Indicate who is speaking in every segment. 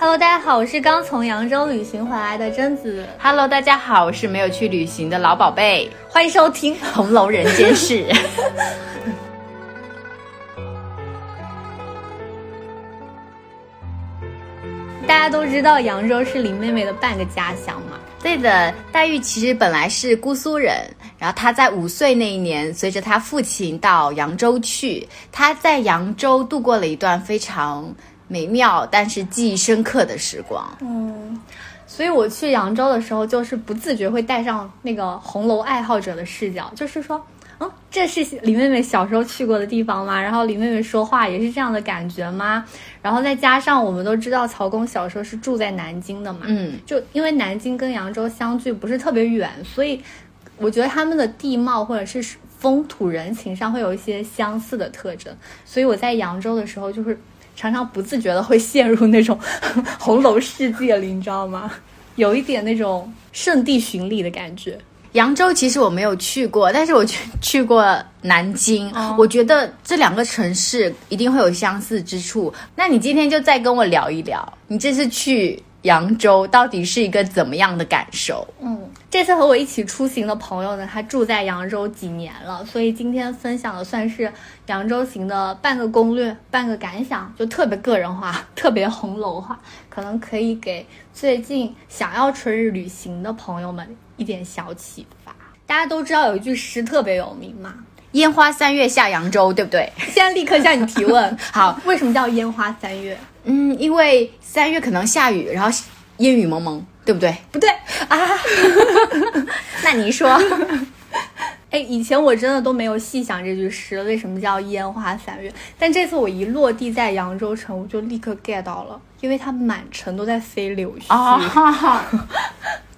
Speaker 1: Hello，大家好，我是刚从扬州旅行回来的贞子。
Speaker 2: Hello，大家好，我是没有去旅行的老宝贝，
Speaker 1: 欢迎收听。
Speaker 2: 《红楼人间事》。
Speaker 1: 大家都知道扬州是林妹妹的半个家乡嘛。
Speaker 2: 对的，黛玉其实本来是姑苏人，然后她在五岁那一年，随着她父亲到扬州去，她在扬州度过了一段非常美妙但是记忆深刻的时光。
Speaker 1: 嗯，所以我去扬州的时候，就是不自觉会带上那个红楼爱好者的视角，就是说，嗯，这是李妹妹小时候去过的地方吗？然后李妹妹说话也是这样的感觉吗？然后再加上我们都知道曹公小时候是住在南京的嘛，
Speaker 2: 嗯，
Speaker 1: 就因为南京跟扬州相距不是特别远，所以我觉得他们的地貌或者是风土人情上会有一些相似的特征，所以我在扬州的时候就是常常不自觉的会陷入那种 红楼世界里，你知道吗？有一点那种圣地巡礼的感觉。
Speaker 2: 扬州其实我没有去过，但是我去去过南京。
Speaker 1: 哦
Speaker 2: 我觉得这两个城市一定会有相似之处。那你今天就再跟我聊一聊，你这次去扬州到底是一个怎么样的感受？
Speaker 1: 嗯，这次和我一起出行的朋友呢，他住在扬州几年了，所以今天分享的算是扬州行的半个攻略、半个感想，就特别个人化、特别红楼化，可能可以给最近想要春日旅行的朋友们一点小启发。大家都知道有一句诗特别有名嘛，
Speaker 2: 烟花三月下扬州，对不对？
Speaker 1: 现在立刻向你提问，
Speaker 2: 好，
Speaker 1: 为什么叫烟花三月？
Speaker 2: 嗯，因为三月可能下雨，然后烟雨蒙蒙，对不对？
Speaker 1: 不对。啊，
Speaker 2: 那你说，
Speaker 1: 哎，以前我真的都没有细想这句诗为什么叫烟花三月，但这次我一落地在扬州城，我就立刻 get 到了，因为它满城都在飞柳絮，
Speaker 2: 啊。哈哈，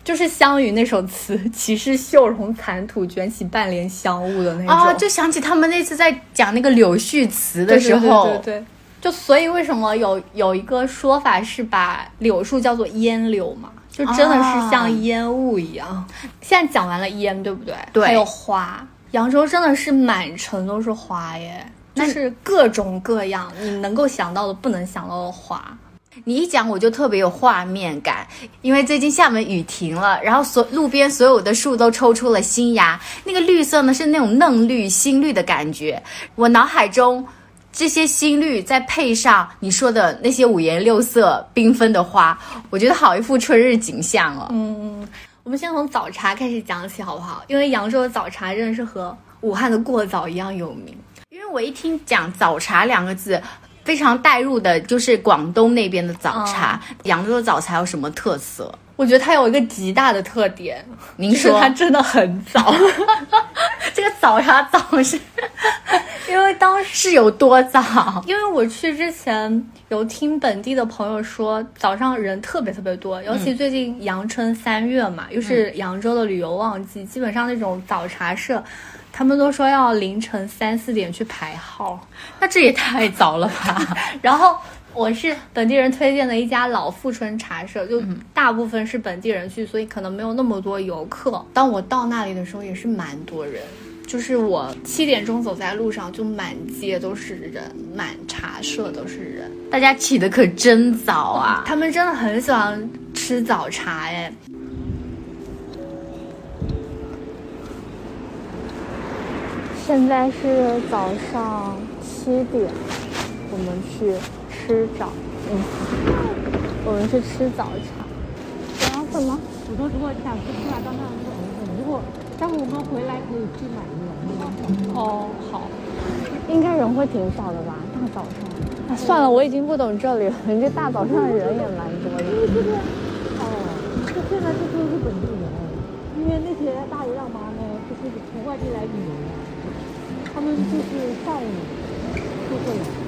Speaker 1: 就是湘云那首词“岂是绣容残土，卷起半帘香雾”的那种。
Speaker 2: 啊，就想起他们那次在讲那个柳絮词的时候，
Speaker 1: 对对对对。就所以为什么有有一个说法是把柳树叫做烟柳嘛？就真的是像烟雾一样。现在讲完了烟，对不对？
Speaker 2: 对
Speaker 1: 还有花，扬州真的是满城都是花耶，就是各种各样你能够想到的、不能想到的花。
Speaker 2: 你一讲我就特别有画面感，因为最近厦门雨停了，然后所路边所有的树都抽出了新芽，那个绿色呢是那种嫩绿、新绿的感觉。我脑海中这些新绿再配上你说的那些五颜六色、缤纷的花，我觉得好一幅春日景象哦。
Speaker 1: 嗯，我们先从早茶开始讲起好不好？因为扬州的早茶真的是和武汉的过早一样有名。
Speaker 2: 因为我一听讲早茶两个字。非常带入的就是广东那边的早茶，扬州的早茶有什么特色？
Speaker 1: 我觉得它有一个极大的特点，
Speaker 2: 您
Speaker 1: 就是
Speaker 2: 说
Speaker 1: 它真的很早。
Speaker 2: 这个早茶早是
Speaker 1: 因为当时，
Speaker 2: 是有多早？
Speaker 1: 因为我去之前有听本地的朋友说，早上人特别特别多，尤其最近阳春三月嘛，又是扬州的旅游旺季，基本上那种早茶社。他们都说要凌晨三四点去排号，
Speaker 2: 那这也太早了吧？
Speaker 1: 然后我是本地人推荐的一家老富春茶社，就大部分是本地人去，所以可能没有那么多游客。当我到那里的时候，也是蛮多人。就是我七点钟走在路上，就满街都是人，满茶社都是人。
Speaker 2: 大家起的可真早啊！
Speaker 1: 他们真的很喜欢吃早茶哎。现在是早上七点，我们去吃早，嗯，我们去吃早茶。想要什么？
Speaker 3: 我说如果想吃吃麻当然是红粉，如果待会我们回来可以去买一个。
Speaker 1: 哦，好。应该人会挺少的吧？大早上。啊，算了，我已经不懂这里了。人家大早上的人也蛮多的。
Speaker 3: 这个哦，这现在这都是本地人，因为那些大爷大妈呢，就是从外地来旅游的，他们就是上午就会来。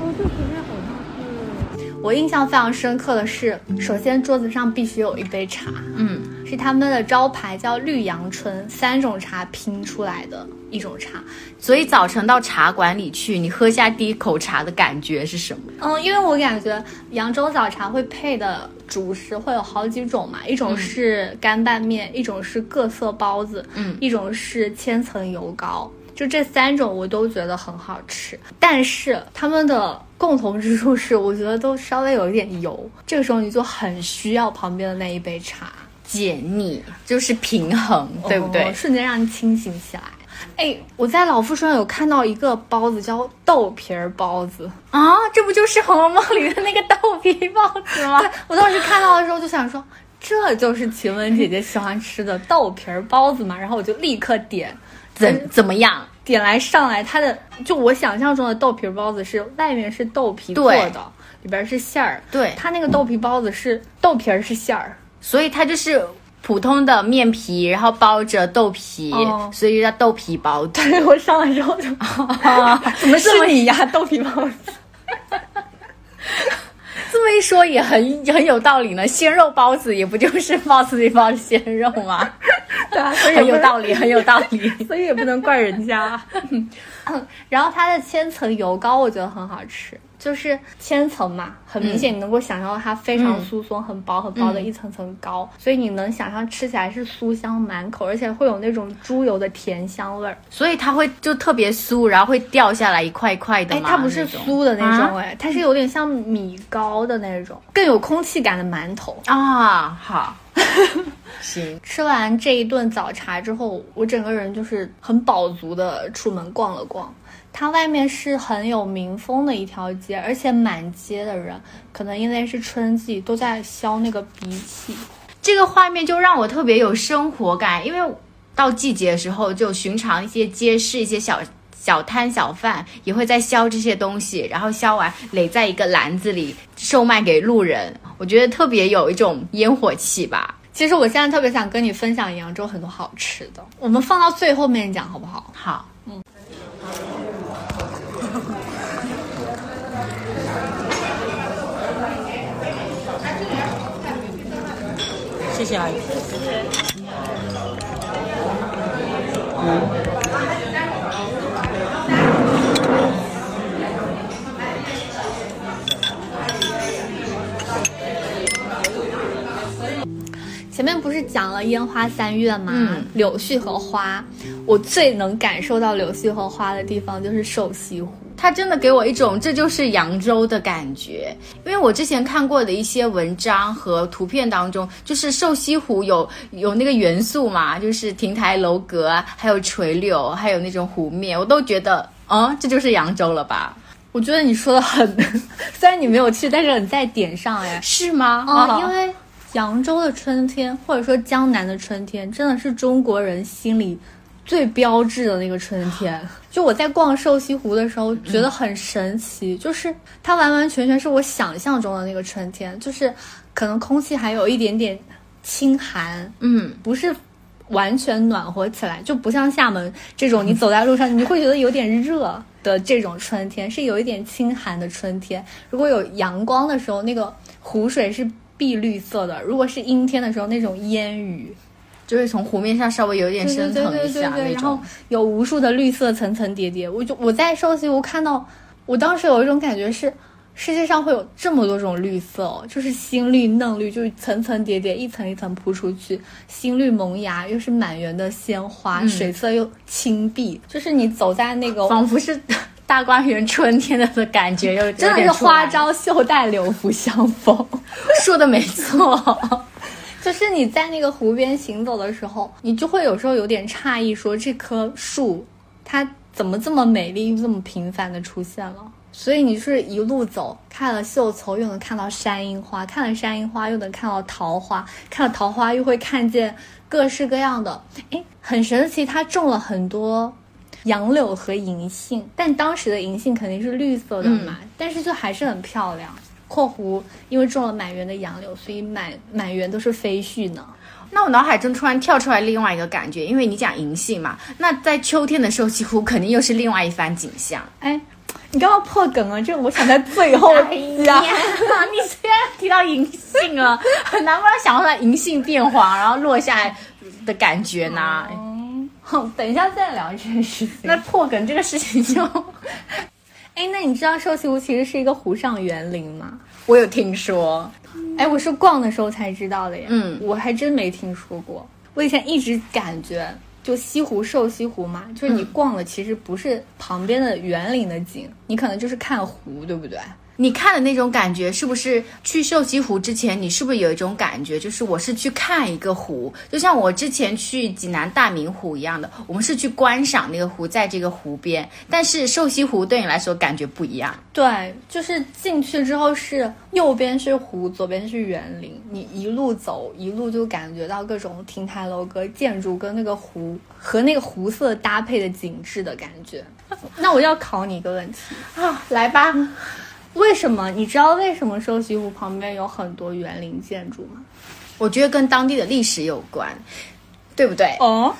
Speaker 3: 哦，这前面好像是。
Speaker 1: 我印象非常深刻的是，首先桌子上必须有一杯茶，
Speaker 2: 嗯，
Speaker 1: 是他们的招牌，叫绿阳春，三种茶拼出来的一种茶。
Speaker 2: 所以早晨到茶馆里去，你喝下第一口茶的感觉是什么？
Speaker 1: 嗯，因为我感觉扬州早茶会配的主食会有好几种嘛，一种是干拌面，一种是各色包子，
Speaker 2: 嗯
Speaker 1: 一种是千层油糕。就这三种我都觉得很好吃，但是它们的共同之处是，我觉得都稍微有一点油。这个时候你就很需要旁边的那一杯茶，
Speaker 2: 解腻就是平衡，对不对？
Speaker 1: 哦瞬间让你清醒起来。哎，我在老夫书上有看到一个包子叫豆皮儿包子，
Speaker 2: 啊，这不就是《红楼梦》里的那个豆皮包子吗？
Speaker 1: 我当时看到的时候就想说，这就是晴雯姐姐喜欢吃的豆皮儿包子嘛，然后我就立刻点。
Speaker 2: 怎怎么样？
Speaker 1: 点来上来，它的就我想象中的豆皮包子是外面是豆皮做的，里边是馅儿。
Speaker 2: 对
Speaker 1: 它那个豆皮包子是豆皮儿是馅儿，
Speaker 2: 所以它就是普通的面皮，然后包着豆皮，
Speaker 1: 哦
Speaker 2: 所以叫豆皮包子。
Speaker 1: 对 我上来之后就啊，怎么是你呀？豆皮包子。
Speaker 2: 这么一说也很很有道理呢。鲜肉包子也不就是包子里包着鲜肉吗？
Speaker 1: 对啊，所以
Speaker 2: 很有道理，很有道理。
Speaker 1: 所以也不能怪人家。嗯，然后它的千层油糕我觉得很好吃，就是千层嘛，很明显你能够想象到它非常
Speaker 2: 嗯
Speaker 1: 疏松、很薄很薄的一层层糕，所以你能想象吃起来是酥香满口，而且会有那种猪油的甜香味儿。
Speaker 2: 所以它会就特别酥，然后会掉下来一块一块的
Speaker 1: 哎，它不是酥的那种，
Speaker 2: 啊
Speaker 1: 哎、它是有点像米糕的那种，更有空气感的馒头。
Speaker 2: 啊，好，行，
Speaker 1: 吃完这一顿早茶之后，我整个人就是很饱足的出门逛了逛。它外面是很有民风的一条街，而且满街的人，可能因为是春季，都在消那个鼻涕。
Speaker 2: 这个画面就让我特别有生活感，因为到季节的时候，就寻常一些街市、一些小小摊小贩也会在削这些东西，然后削完垒在一个篮子里售卖给路人。我觉得特别有一种烟火气吧。
Speaker 1: 其实我现在特别想跟你分享扬州很多好吃的，我们放到最后面讲好不好？
Speaker 2: 好，
Speaker 3: 谢谢阿姨。
Speaker 1: 前面不是讲了烟花三月吗？
Speaker 2: 嗯
Speaker 1: 柳絮和花，我最能感受到柳絮和花的地方就是瘦西湖。
Speaker 2: 它真的给我一种这就是扬州的感觉，因为我之前看过的一些文章和图片当中，就是瘦西湖有有那个元素嘛，就是亭台楼阁啊，还有垂柳，还有那种湖面，我都觉得，嗯，这就是扬州了吧？
Speaker 1: 我觉得你说的很，虽然你没有去，但是很在点上哎。
Speaker 2: 是吗？
Speaker 1: 啊、因为扬州的春天，或者说江南的春天，真的是中国人心里最标志的那个春天。就我在逛瘦西湖的时候，觉得很神奇，就是它完完全全是我想象中的那个春天，就是可能空气还有一点点清寒，
Speaker 2: 嗯，
Speaker 1: 不是完全暖和起来，就不像厦门这种，你走在路上你会觉得有点热的这种春天，是有一点清寒的春天。如果有阳光的时候，那个湖水是碧绿色的；如果是阴天的时候，那种烟雨，
Speaker 2: 就是从湖面上稍微有点升腾一下
Speaker 1: 然后
Speaker 2: 种。
Speaker 1: 有无数的绿色层层叠叠。我就我在瘦西湖看到，我当时有一种感觉是。世界上会有这么多种绿色哦，就是新绿、嫩绿，就是层层叠叠，一层一层铺出去。新绿萌芽，又是满园的鲜花，
Speaker 2: 嗯
Speaker 1: 水色又青碧，就是你走在那个
Speaker 2: 仿佛是大观园春天的感觉，又
Speaker 1: 真的是花，朝秀带柳拂相逢。
Speaker 2: 说的没错。
Speaker 1: 就是你在那个湖边行走的时候，你就会有时候有点诧异，说这棵树它怎么这么美丽，又这么频繁的出现了？所以你是一路走，看了绣球，又能看到山樱花，看了山樱花，又能看到桃花，看了桃花，又会看见各式各样的，哎，很神奇，它种了很多杨柳和银杏，但当时的银杏肯定是绿色的嘛，但是就还是很漂亮。（括弧因为种了满园的杨柳，所以满满园都是飞絮呢。
Speaker 2: 那我脑海中突然跳出来另外一个感觉，因为你讲银杏嘛，那在秋天的时候，几乎肯定又是另外一番景象。
Speaker 1: 哎，你干嘛破梗啊？这我想在最后。
Speaker 2: 你虽然提到银杏了，很难不能想到它银杏变黄，然后落下来的感觉呢。
Speaker 1: 哼，等一下再聊这件事情。
Speaker 2: 那破梗这个事情就，
Speaker 1: 哎，那你知道瘦西湖其实是一个湖上园林吗？
Speaker 2: 我有听说，
Speaker 1: 哎，我是逛的时候才知道的呀。
Speaker 2: 嗯
Speaker 1: 我还真没听说过。我以前一直感觉就西湖瘦西湖嘛，就是你逛的其实不是旁边的园林的景，你可能就是看湖，对不对？
Speaker 2: 你看的那种感觉，是不是去瘦西湖之前，你是不是有一种感觉，就是我是去看一个湖，就像我之前去济南大明湖一样的，我们是去观赏那个湖，在这个湖边。但是瘦西湖对你来说感觉不一样，
Speaker 1: 对，就是进去之后是右边是湖，左边是园林，你一路走一路就感觉到各种亭台楼阁、建筑跟那个湖和那个湖色搭配的景致的感觉。那我要考你一个问题
Speaker 2: 啊，来吧。
Speaker 1: 为什么？你知道为什么瘦西湖旁边有很多园林建筑吗？
Speaker 2: 我觉得跟当地的历史有关，对不对？
Speaker 1: 哦，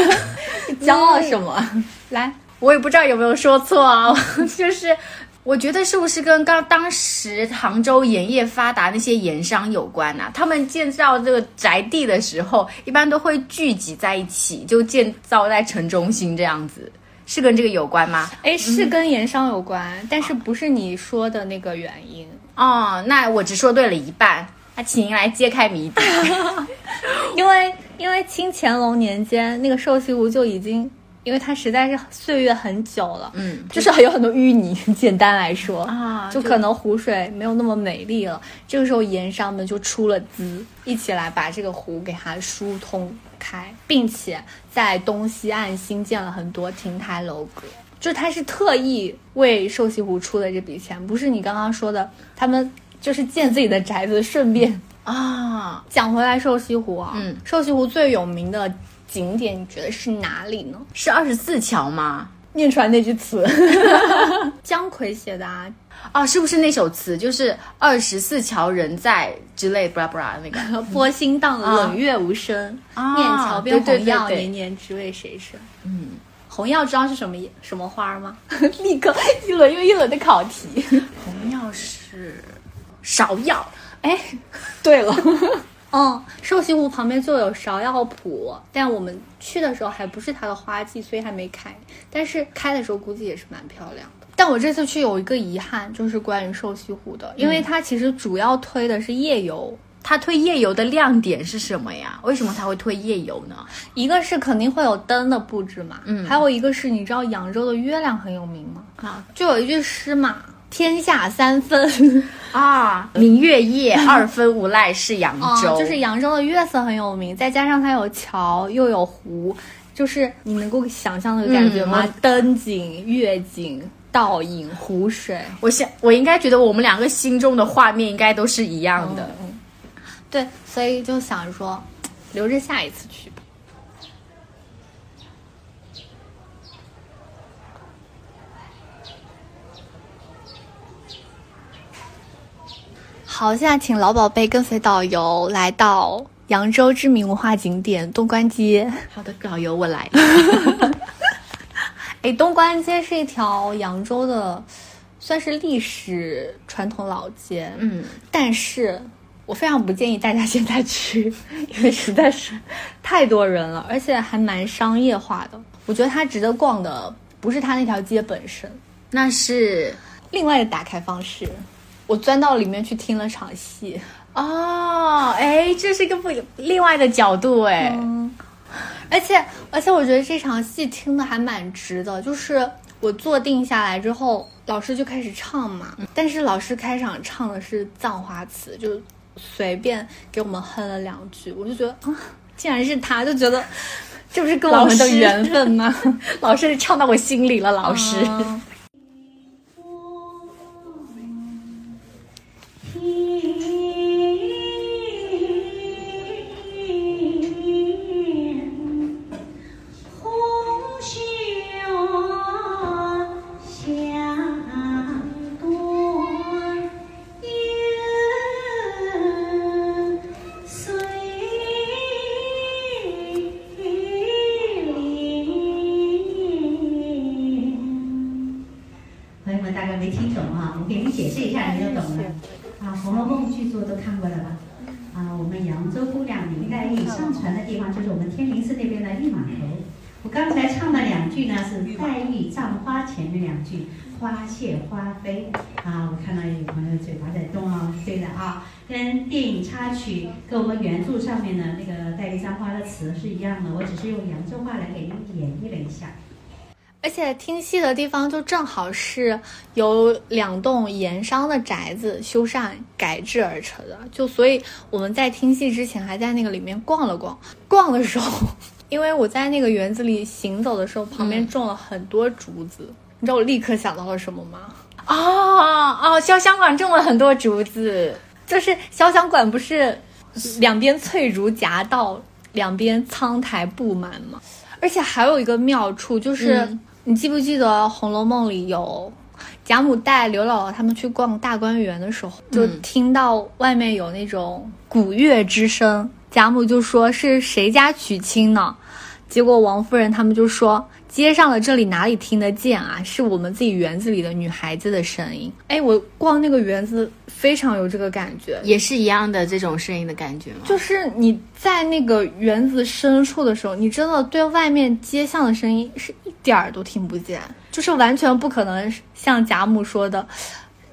Speaker 1: 骄傲什么？来，
Speaker 2: 我也不知道有没有说错啊。就是我觉得是不是跟刚当时杭州盐业发达那些盐商有关啊？他们建造这个宅地的时候，一般都会聚集在一起，就建造在城中心这样子。是跟这个有关吗？
Speaker 1: 哎，是跟盐商有关，但是不是你说的那个原因
Speaker 2: 哦。那我只说对了一半，那请您来揭开谜底。
Speaker 1: 因为因为清乾隆年间，那个瘦西湖就已经。因为它实在是岁月很久了，
Speaker 2: 嗯，
Speaker 1: 就是还有很多淤泥。简单来说
Speaker 2: 啊，
Speaker 1: 就可能湖水没有那么美丽了。这个时候盐商们就出了资，一起来把这个湖给它疏通开，并且在东西岸新建了很多亭台楼阁。就他是特意为瘦西湖出的这笔钱，不是你刚刚说的，他们就是建自己的宅子，顺便
Speaker 2: 啊。
Speaker 1: 讲回来，瘦西湖啊，
Speaker 2: 嗯，
Speaker 1: 瘦西湖最有名的。景点你觉得是哪里呢？
Speaker 2: 是二十四桥吗？
Speaker 1: 念出来那句词，姜夔写的啊？
Speaker 2: 哦，是不是那首词？就是二十四桥人在之类，布拉布拉那个。
Speaker 1: 波心荡，冷月无声。面桥边红药，年年只为谁生？
Speaker 2: 嗯，
Speaker 1: 红药知道是什么什么花吗？立刻一轮又一轮的考题。
Speaker 2: 红药是芍药。
Speaker 1: 哎，对了。嗯，瘦西湖旁边就有芍药圃，但我们去的时候还不是它的花季，所以还没开。但是开的时候估计也是蛮漂亮的。但我这次去有一个遗憾，就是关于瘦西湖的，因为它其实主要推的是夜游。
Speaker 2: 它推夜游的亮点是什么呀？为什么它会推夜游呢？
Speaker 1: 一个是肯定会有灯的布置嘛，
Speaker 2: 嗯，
Speaker 1: 还有一个是你知道扬州的月亮很有名吗？
Speaker 2: 啊，
Speaker 1: 就有一句诗嘛。天下三分
Speaker 2: 啊，明月夜，二分无赖是扬州。
Speaker 1: 就是扬州的月色很有名，再加上它有桥又有湖，就是你能够想象那个感觉吗？灯景、月景、倒影、湖水，
Speaker 2: 我想我应该觉得我们两个心中的画面应该都是一样的。
Speaker 1: 对，所以就想说，留着下一次去。好，现在请老宝贝跟随导游来到扬州知名文化景点东关街。
Speaker 2: 好的，导游，我来了。
Speaker 1: 哎，东关街是一条扬州的，算是历史传统老街。
Speaker 2: 嗯，
Speaker 1: 但是我非常不建议大家现在去，因为实在是太多人了，而且还蛮商业化的。我觉得它值得逛的不是它那条街本身，
Speaker 2: 那是
Speaker 1: 另外的打开方式。我钻到里面去听了场戏。
Speaker 2: 哦，哎，这是一个不另外的角度哎，
Speaker 1: 嗯，而且而且我觉得这场戏听的还蛮值的，就是我坐定下来之后，老师就开始唱嘛，但是老师开场唱的是藏花词，就随便给我们哼了两句，我就觉得啊，竟然是他，就觉得这不是跟我们的缘分吗？
Speaker 2: 老师唱到我心里了，老师。
Speaker 4: 句句“花谢花飞”啊，我看到有朋友嘴巴在动哦，对的啊，跟电影插曲跟我们原著上面的那个“黛玉葬花”的词是一样的，我只是用扬州话来给你演绎了一下。
Speaker 1: 而且听戏的地方就正好是由两栋盐商的宅子修缮改制而成的，就所以我们在听戏之前还在那个里面逛了逛。逛的时候，因为我在那个园子里行走的时候，旁边种了很多竹子，你知道我立刻想到了什么吗？
Speaker 2: 哦哦，潇湘馆种了很多竹子，
Speaker 1: 就是潇湘馆不是两边翠竹夹道，两边苍苔布满吗？而且还有一个妙处就是。
Speaker 2: 嗯
Speaker 1: 你记不记得《红楼梦》里有贾母带刘姥姥他们去逛大观园的时候，就听到外面有那种鼓乐之声，贾母就说是谁家娶亲呢？结果王夫人他们就说街上了这里哪里听得见啊？是我们自己园子里的女孩子的声音。哎，我逛那个园子非常有这个感觉，
Speaker 2: 也是一样的这种声音的感觉吗？
Speaker 1: 就是你在那个园子深处的时候，你真的对外面街巷的声音是一点儿都听不见，就是完全不可能像贾母说的，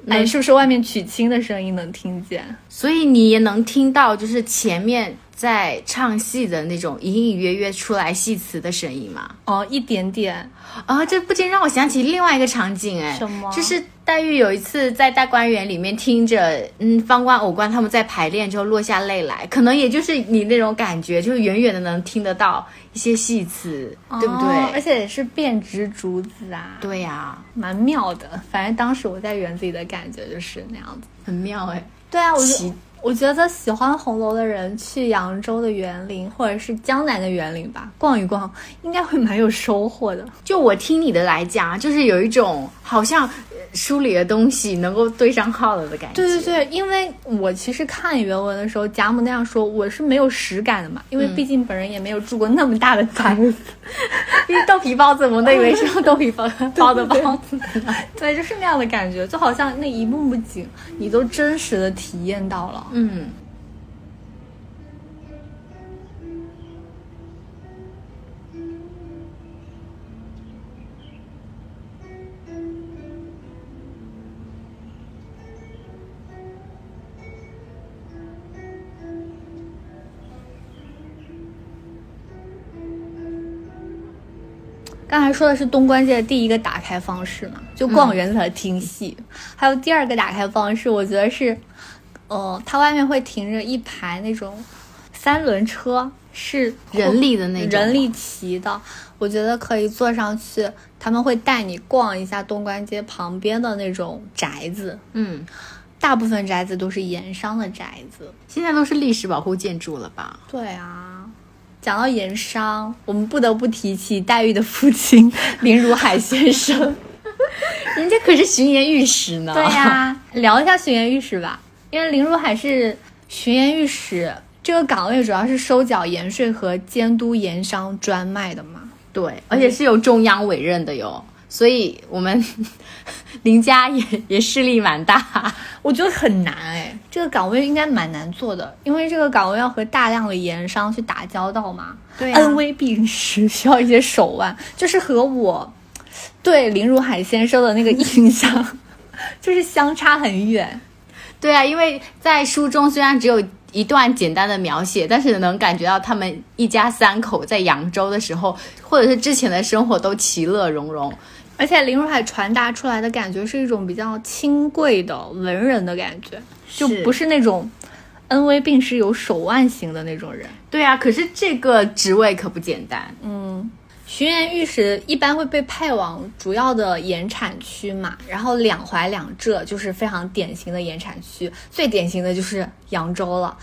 Speaker 1: 哎，是不是外面娶亲的声音能听见？
Speaker 2: 所以你也能听到，就是前面在唱戏的那种隐隐约约出来戏词的声音吗？
Speaker 1: 哦，一点点。
Speaker 2: 啊，这不禁让我想起另外一个场景，哎，
Speaker 1: 什么
Speaker 2: 就是黛玉有一次在大观园里面听着，嗯，方官、偶官他们在排练之后落下泪来，可能也就是你那种感觉，就是远远的能听得到一些戏词，对不对？
Speaker 1: 哦而且也是变植竹子啊，
Speaker 2: 对呀、
Speaker 1: 蛮妙的。反正当时我在园子里的感觉就是那样子。
Speaker 2: 很妙哎。
Speaker 1: 对啊，我就
Speaker 2: 奇
Speaker 1: 我觉得喜欢红楼的人去扬州的园林或者是江南的园林吧，逛一逛，应该会蛮有收获的。
Speaker 2: 就我听你的来讲，就是有一种好像呃书里的东西能够对上号了的感觉。
Speaker 1: 对对对，因为我其实看原文的时候，贾母那样说，我是没有实感的嘛，因为毕竟本人也没有住过那么大的宅子。
Speaker 2: 因为豆皮包子，我们都以为是用豆皮包 包的 包子。
Speaker 1: 对，就是那样的感觉，就好像那一幕幕景，你都真实的体验到了。
Speaker 2: 嗯，
Speaker 1: 刚才说的是东关街的第一个打开方式嘛，就逛园子和听戏。还有第二个打开方式，我觉得是，呃，它外面会停着一排那种三轮车，是
Speaker 2: 人力的那种
Speaker 1: 人力骑的。我觉得可以坐上去，他们会带你逛一下东关街旁边的那种宅子。
Speaker 2: 嗯，
Speaker 1: 大部分宅子都是盐商的宅子。
Speaker 2: 现在都是历史保护建筑了吧？
Speaker 1: 对啊，讲到盐商，我们不得不提起黛玉的父亲林如海先生。
Speaker 2: 人家可是巡盐御史呢。
Speaker 1: 对呀、聊一下巡盐御史吧，因为林如海是巡盐御史这个岗位，主要是收缴盐税和监督盐商专卖的嘛。
Speaker 2: 对，而且是由中央委任的哟。所以我们 林家也也势力蛮大。
Speaker 1: 我觉得很难哎，这个岗位应该蛮难做的，因为这个岗位要和大量的盐商去打交道嘛。
Speaker 2: 对啊
Speaker 1: 恩威并施，需要一些手腕，就是和我对林如海先生的那个印象 就是相差很远。
Speaker 2: 对啊，因为在书中虽然只有一段简单的描写，但是能感觉到他们一家三口在扬州的时候，或者是之前的生活都其乐融融。
Speaker 1: 而且林如海传达出来的感觉是一种比较清贵的文人的感觉，就不是那种恩威并施有手腕型的那种人。
Speaker 2: 对啊，可是这个职位可不简单。
Speaker 1: 嗯，巡盐御史一般会被派往主要的盐产区嘛，然后两淮两浙就是非常典型的盐产区，最典型的就是扬州了。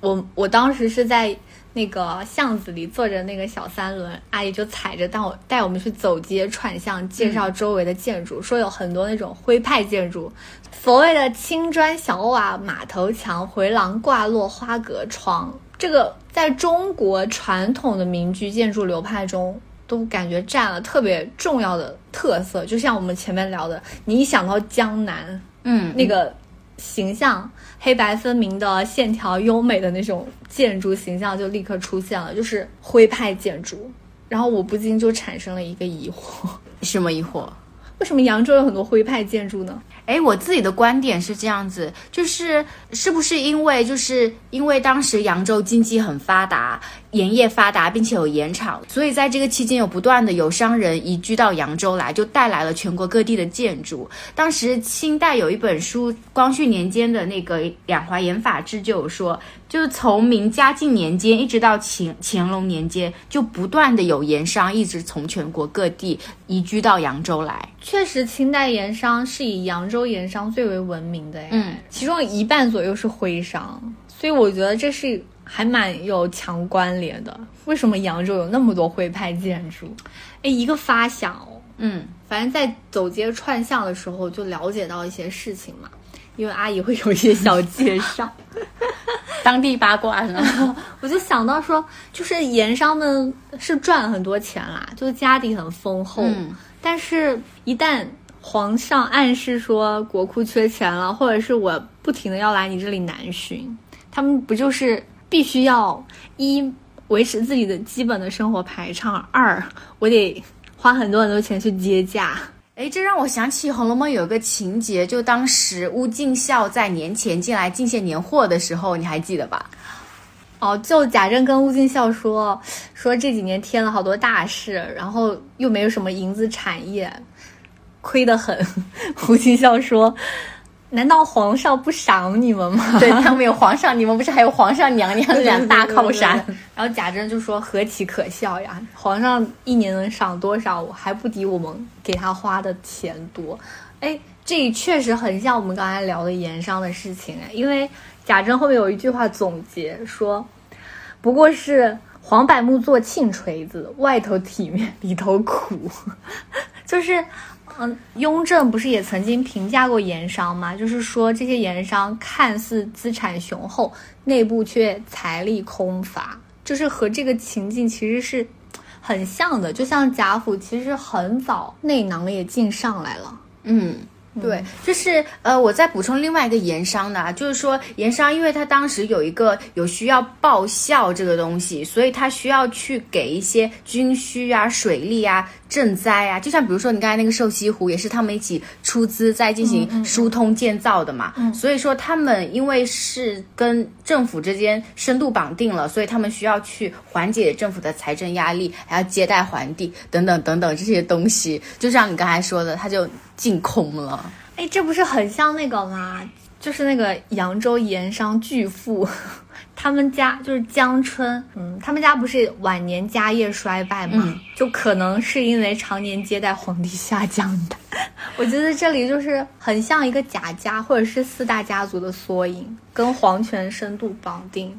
Speaker 1: 我我当时是在那个巷子里坐着那个小三轮，阿姨就踩着带我带我们去走街串巷，介绍周围的建筑，说有很多那种徽派建筑，所谓的青砖小瓦、马头墙、回廊挂落、花格窗，这个在中国传统的民居建筑流派中。都感觉占了特别重要的特色，就像我们前面聊的，你一想到江南，
Speaker 2: 嗯，
Speaker 1: 那个形象黑白分明的线条优美的那种建筑形象就立刻出现了，就是徽派建筑。然后我不禁就产生了一个疑惑：
Speaker 2: 什么疑惑？
Speaker 1: 为什么扬州有很多徽派建筑呢？
Speaker 2: 哎，我自己的观点是这样子，就是是不是因为就是因为当时扬州经济很发达，盐业发达，并且有盐场，所以在这个期间有不断的有商人移居到扬州来，就带来了全国各地的建筑。当时清代有一本书，光绪年间的那个《两淮盐法志》就有说，就是从明嘉靖年间一直到乾乾隆年间，就不断的有盐商一直从全国各地移居到扬州来。
Speaker 1: 确实，清代盐商是以扬州盐商最为闻名的，
Speaker 2: 嗯，
Speaker 1: 其中一半左右是徽商，所以我觉得这是还蛮有强关联的。为什么扬州有那么多徽派建筑？哎，一个发想哦，
Speaker 2: 嗯，
Speaker 1: 反正在走街串巷的时候就了解到一些事情嘛，因为阿姨会有一些小介绍，
Speaker 2: 当地八卦呢，
Speaker 1: 我就想到说，就是盐商们是赚很多钱啦，就是家底很丰厚，
Speaker 2: 嗯。
Speaker 1: 但是，一旦皇上暗示说国库缺钱了，或者是我不停的要来你这里南巡，他们不就是必须要一维持自己的基本的生活排场，二我得花很多很多钱去接驾。
Speaker 2: 哎，这让我想起《红楼梦》有一个情节，就当时乌敬孝在年前进来进献年货的时候，你还记得吧？
Speaker 1: 哦，就贾政跟乌敬孝说，说这几年添了好多大事，然后又没有什么银子产业，亏得很。乌敬孝说：“难道皇上不赏你们吗？”
Speaker 2: 对他们有皇上，你们不是还有皇上娘娘 两大靠山？
Speaker 1: 然后贾珍就说：“何其可笑呀！皇上一年能赏多少，还不抵我们给他花的钱多。”哎，这确实很像我们刚才聊的盐商的事情哎，因为。贾珍后面有一句话总结说：“不过是黄柏木做磬锤子，外头体面，里头苦。”就是，嗯，雍正不是也曾经评价过盐商吗？就是说这些盐商看似资产雄厚，内部却财力空乏，就是和这个情境其实是很像的。就像贾府其实很早内囊也进上来了，
Speaker 2: 嗯。对，就是呃，我再补充另外一个盐商的，就是说盐商，因为他当时有一个有需要报效这个东西，所以他需要去给一些军需啊、水利啊、赈灾啊，就像比如说你刚才那个瘦西湖，也是他们一起出资在进行疏通建造的嘛。
Speaker 1: 嗯，
Speaker 2: 所以说他们因为是跟政府之间深度绑定了，所以他们需要去缓解政府的财政压力，还要接待皇帝等等等等这些东西。就像你刚才说的，他就。净空了，
Speaker 1: 哎，这不是很像那个吗？就是那个扬州盐商巨富，他们家就是江春，嗯，他们家不是晚年家业衰败吗？
Speaker 2: 嗯、
Speaker 1: 就可能是因为常年接待皇帝下降的。我觉得这里就是很像一个贾家或者是四大家族的缩影，跟皇权深度绑定。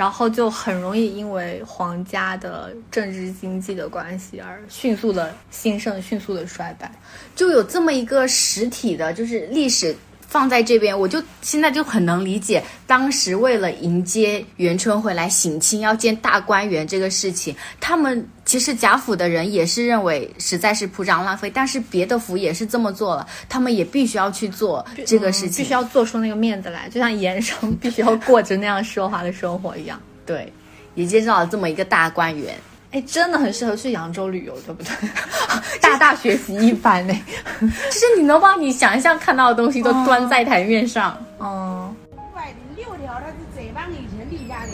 Speaker 1: 然后就很容易因为皇家的政治经济的关系而迅速的兴盛，迅速的衰败，
Speaker 2: 就有这么一个实体的，就是历史放在这边，我就现在就很能理解当时为了迎接元春回来省亲要见大观园这个事情，他们其实贾府的人也是认为实在是铺张浪费，但是别的府也是这么做了，他们也必须要去做这个事情，
Speaker 1: 必须要做出那个面子来，就像盐商必须要过着那样奢华的生活一样。
Speaker 2: 对，也介绍了这么一个大观园，
Speaker 1: 哎，真的很适合去扬州旅游，对不对？大大学习一番呢，
Speaker 2: 就是你能把你想象看到的东西都端在台面上。
Speaker 1: 嗯。
Speaker 5: 五百零六条，它是贼帮以前立下来的。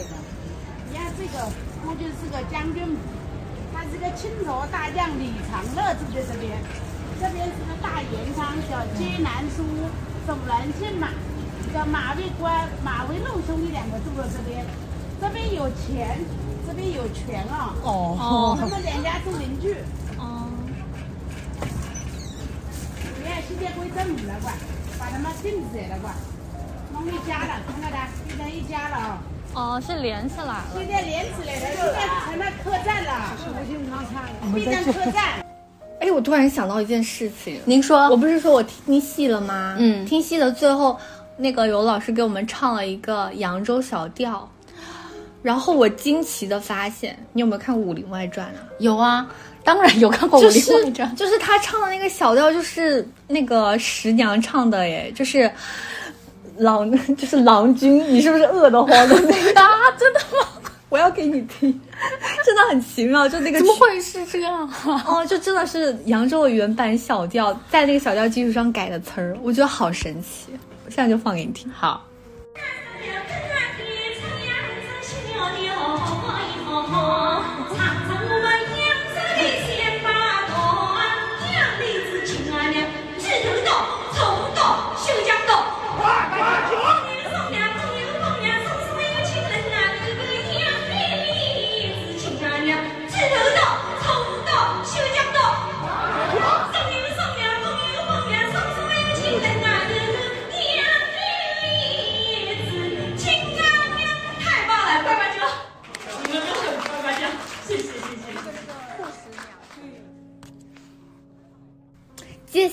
Speaker 5: 你看这个，那就是个将军府，个青头大将李长乐住在这边。这边是个大盐仓，叫金南书，走南进马，叫马卫官、马卫禄兄弟两个住在这边。这边有钱，这边有权啊！
Speaker 1: 哦，
Speaker 5: 他们两家住邻居。
Speaker 1: 哦。
Speaker 5: 你看，现在归政府来管，把他们禁止来管，弄一家了，看到的，变成一家了啊！
Speaker 1: 哦，是连起来了。
Speaker 5: 现在连起来了，现在成了客栈了，变成客栈。
Speaker 1: 哎，我突然想到一件事情，
Speaker 2: 您说，
Speaker 1: 我不是说我听戏了吗？
Speaker 2: 嗯，
Speaker 1: 听戏的最后，那个有老师给我们唱了一个扬州小调。然后我惊奇的发现，你有没有看过《武林外传》啊？
Speaker 2: 有啊，当然有看过《武林外传》，
Speaker 1: 就是他唱的那个小调，就是那个十娘唱的，耶，就是郎，就是郎君，你是不是饿得慌的 那个？
Speaker 2: 啊，真的吗？
Speaker 1: 我要给你听，真的很奇妙，就那个
Speaker 2: 怎么会是这样？
Speaker 1: 哦，就真的是扬州的原版小调，在那个小调基础上改的词儿，我觉得好神奇。我现在就放给你听。
Speaker 2: 好。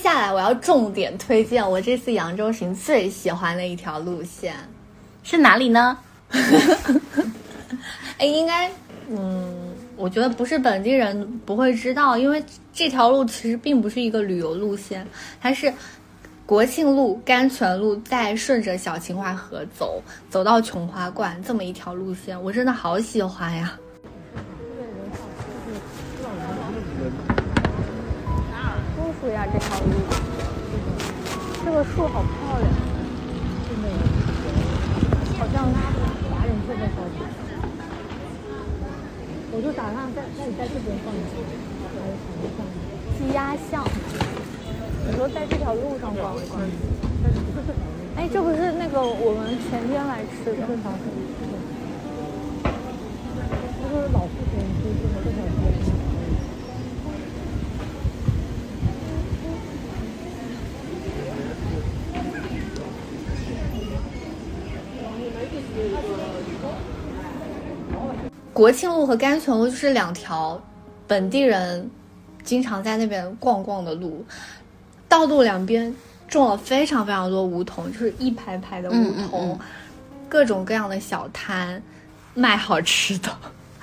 Speaker 1: 下来我要重点推荐 我这次扬州行最喜欢的一条路线。
Speaker 2: 是哪里呢？
Speaker 1: 哎，应该，嗯，我觉得不是本地人不会知道，因为这条路其实并不是一个旅游路线，它是国庆路、甘泉路，再顺着小秦淮河走，走到琼花观这么一条路线，我真的好喜欢呀！舒服呀，这条路，这个树好漂亮，真的，好像华人特别高级。
Speaker 3: 我就打算在在你在这边放一放，还有什么放？
Speaker 1: 鸡鸭巷，
Speaker 3: 你说在这条路上逛一逛，
Speaker 1: 哎，这不是那个我们前天来吃的
Speaker 3: 正常是，这就是老父亲推荐的这条街。
Speaker 1: 国庆路和甘泉路就是两条本地人经常在那边逛逛的路，道路两边种了非常非常多梧桐，就是一排排的梧桐，
Speaker 2: 嗯嗯嗯
Speaker 1: 各种各样的小摊卖好吃的，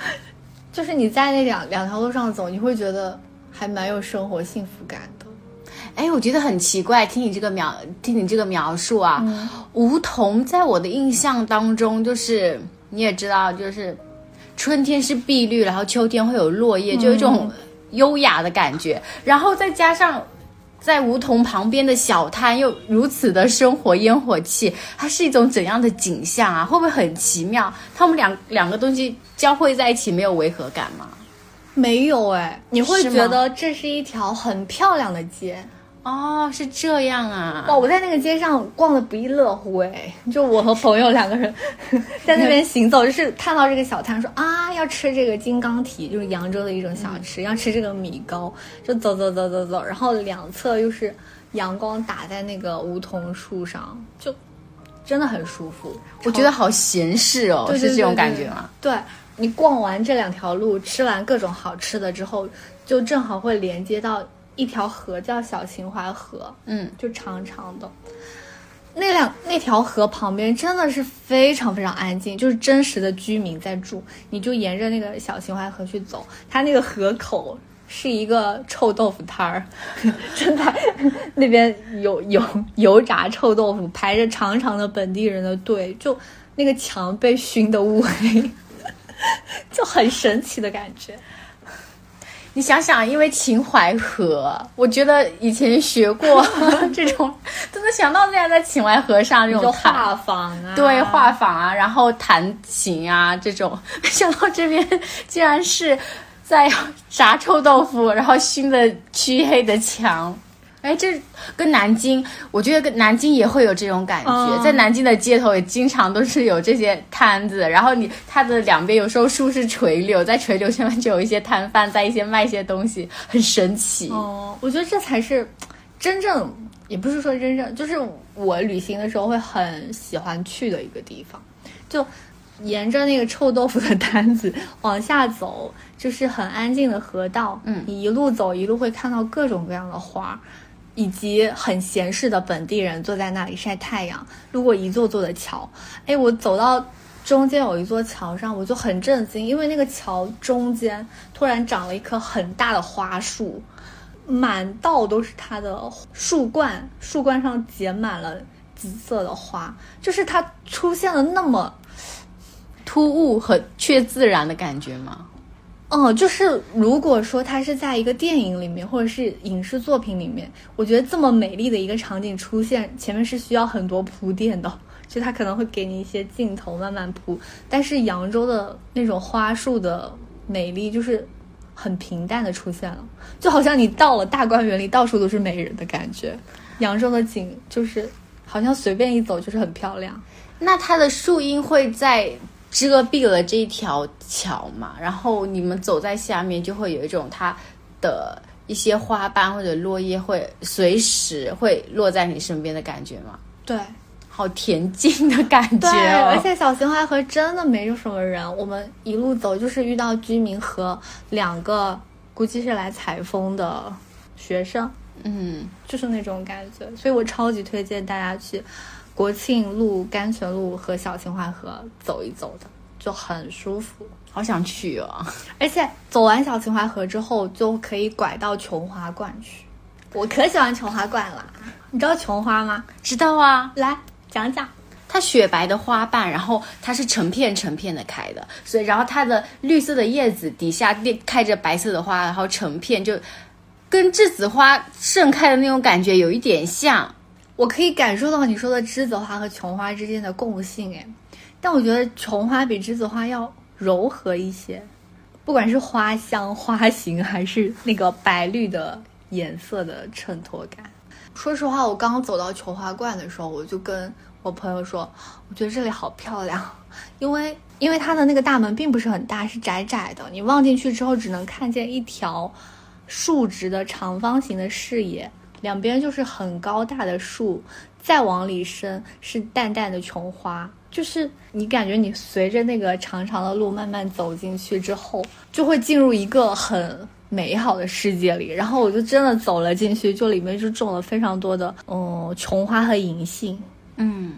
Speaker 1: 就是你在那两两条路上走，你会觉得还蛮有生活幸福感的。
Speaker 2: 哎，我觉得很奇怪，听你这个描，听你这个描述啊，梧桐在我的印象当中，就是你也知道，就是春天是碧绿，然后秋天会有落叶，就有一种优雅的感觉，然后再加上。在梧桐旁边的小摊又如此的生活烟火气，它是一种怎样的景象啊？会不会很奇妙？他们两两个东西交汇在一起，没有违和感吗？
Speaker 1: 没有哎，你会觉得这是一条很漂亮的街。
Speaker 2: 哦，是这样啊。
Speaker 1: 哇，我在那个街上逛的不亦乐乎哎！就我和朋友两个人 在那边行走，就是看到这个小摊说啊，要吃这个金刚蹄，就是扬州的一种小吃，要吃这个米糕，就走走走走走，然后两侧又是阳光打在那个梧桐树上，就真的很舒服。
Speaker 2: 我觉得好闲适哦，
Speaker 1: 对对
Speaker 2: 是这种感觉吗？
Speaker 1: 对你逛完这两条路，吃完各种好吃的之后，就正好会连接到一条河，叫小秦淮河。
Speaker 2: 嗯，
Speaker 1: 就长长的。那两那条河旁边真的是非常非常安静，就是真实的居民在住。你就沿着那个小秦淮河去走，它那个河口是一个臭豆腐摊儿，真的那边有有油炸臭豆腐，排着长长的本地人的队，就那个墙被熏的乌黑，就很神奇的感觉。
Speaker 2: 你想想，因为秦淮河，我觉得以前学过 这种，都能想到那样在秦淮河上这种
Speaker 1: 画舫啊，
Speaker 2: 对画舫啊，然后弹琴啊这种，没想到这边竟然是在炸臭豆腐，然后熏的黢黑的墙。哎，这跟南京，我觉得跟南京也会有这种感觉，
Speaker 1: 嗯
Speaker 2: 在南京的街头也经常都是有这些摊子，然后你它的两边有时候树是垂柳，在垂柳下面就有一些摊贩在一些卖一些东西，很神奇。
Speaker 1: 哦，我觉得这才是真正，也不是说真正，就是我旅行的时候会很喜欢去的一个地方。就沿着那个臭豆腐的摊子往下走，就是很安静的河道。
Speaker 2: 嗯
Speaker 1: 你一路走一路会看到各种各样的花。以及很闲适的本地人坐在那里晒太阳，路过一座座的桥。哎，我走到中间有一座桥上，我就很震惊，因为那个桥中间突然长了一棵很大的花树，满道都是它的树冠，树冠上结满了紫色的花，就是它出现了那么
Speaker 2: 突兀和却自然的感觉吗？
Speaker 1: 哦，就是如果说它是在一个电影里面或者是影视作品里面，我觉得这么美丽的一个场景出现，前面是需要很多铺垫的，就它可能会给你一些镜头慢慢铺。但是扬州的那种花树的美丽，就是很平淡的出现了，就好像你到了大观园里，到处都是美人的感觉。扬州的景就是好像随便一走就是很漂亮。
Speaker 2: 那它的树荫会在遮蔽了这一条桥嘛？然后你们走在下面，就会有一种它的一些花瓣或者落叶会随时会落在你身边的感觉嘛？
Speaker 1: 对，
Speaker 2: 好恬静的感觉！
Speaker 1: 而且小秦淮河真的没有什么人，我们一路走就是遇到居民和两个估计是来采风的学生，
Speaker 2: 嗯，
Speaker 1: 就是那种感觉，所以我超级推荐大家去国庆路、甘泉路和小秦淮河走一走的，就很舒服。
Speaker 2: 好想去哦！
Speaker 1: 而且走完小秦淮河之后，就可以拐到琼花观去。我可喜欢琼花观了，你知道琼花吗？
Speaker 2: 知道啊，
Speaker 1: 来讲讲。
Speaker 2: 它雪白的花瓣，然后它是成片成片的开的，所以然后它的绿色的叶子底下开着白色的花，然后成片就跟栀子花盛开的那种感觉有一点像。
Speaker 1: 我可以感受到你说的栀子花和琼花之间的共性，哎，但我觉得琼花比栀子花要柔和一些，不管是花香、花型，还是那个白绿的颜色的衬托感。说实话，我刚刚走到琼花观的时候，我就跟我朋友说，我觉得这里好漂亮，因为因为它的那个大门并不是很大，是窄窄的，你望进去之后只能看见一条竖直的长方形的视野，两边就是很高大的树，再往里伸是淡淡的琼花，就是你感觉你随着那个长长的路慢慢走进去之后，就会进入一个很美好的世界里。然后我就真的走了进去，就里面就种了非常多的嗯琼花和银杏，
Speaker 2: 嗯，